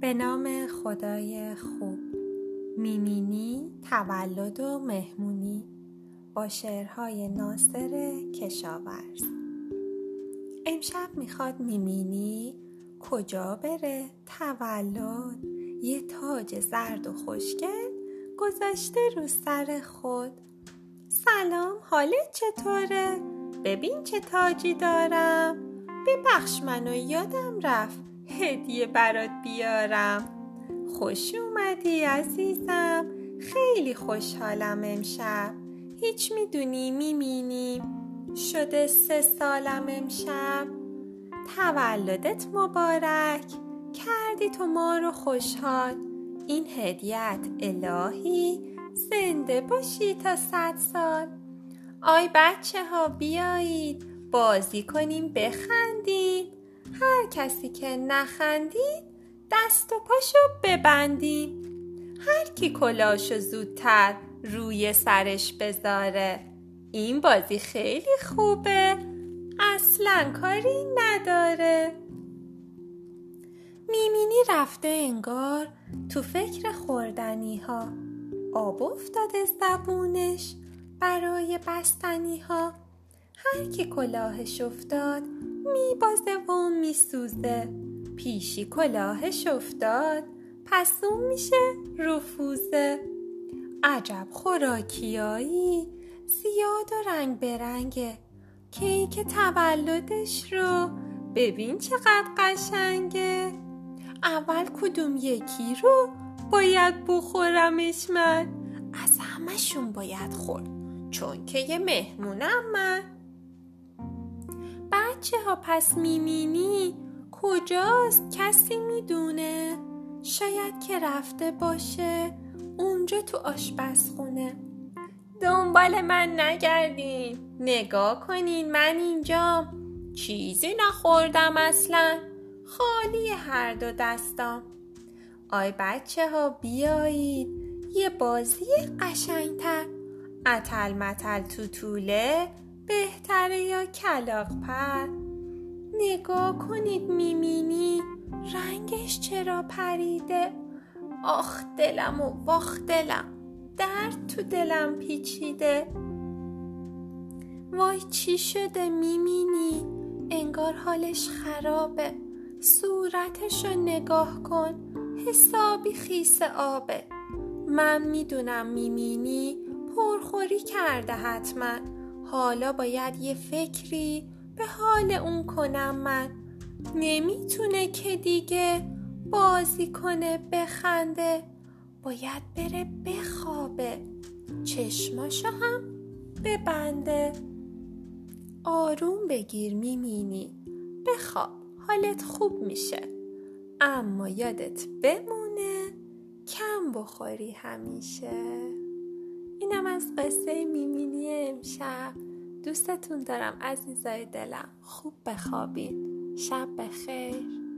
به نام خدای خوب. میمینی تولد و مهمونی. با شعرهای ناصر کشاورز. امشب می‌خواد میمینی کجا بره؟ تولد. یه تاج زرد و خوشگل گذاشته رو سر خود. سلام حالت چطوره؟ ببین چه تاجی دارم. ببخش منو یادم رفت. هدیه برات بیارم. خوش اومدی عزیزم. خیلی خوشحالم امشب. هیچ می‌دونی میمینیم شده سه سالم امشب. تولدت مبارک. کردی تو ما رو خوشحال. این هدیت الهی. زنده باشی تا صد سال. آی بچه ها بیایید. بازی کنیم بخندید هر کسی که نخندید دست و پاشو ببندید هر کی کلاشو زودتر روی سرش بذاره. این بازی خیلی خوبه. اصلا کاری نداره. میمینی رفته انگار تو فکر خوردنی ها آب افتاده زبونش برای بستنی ها هر کی کلاهش افتاد میبازه و میسوزه پیشی کلاهش افتاد. پس اون میشه رفوزه عجب خوراکیایی. زیاد و رنگ برنگه کیک تولدش رو ببین چقدر قشنگه. اول کدوم یکی رو باید بخورمش من؟ از همشون باید خورد. چون که یه مهمونم من. بچه ها پس میمینی کجاست؟ کسی می‌دونه؟ شاید که رفته باشه اونجا تو آشپزخونه. دنبال من نگردین. نگاه کنین من اینجام چیزی نخوردم اصلا. خالی هر دو دستام. آی بچه ها بیایید. یه بازی قشنگتر. اتل متل تو طوله بهتره یا کلاق پر؟ نگاه کنید میمینی رنگش چرا پریده؟ آخ دلم و واخ دلم درد تو دلم پیچیده. وای چی شده میمینی انگار حالش خرابه. صورتشو نگاه کن حسابی خیس آبه. من می‌دونم میمینی پرخوری کرده حتما. حالا باید یه فکری به حال اون کنم من. نمی‌تونه که دیگه بازی کنه بخنده. باید بره بخوابه. چشماشو هم ببنده. آروم بگیر میمینی. بخواب حالت خوب میشه. اما یادت بمونه کم بخوری همیشه. اینم از قصه میمینی امشب. دوستتون دارم عزیزای دلم. خوب بخوابید شب بخیر.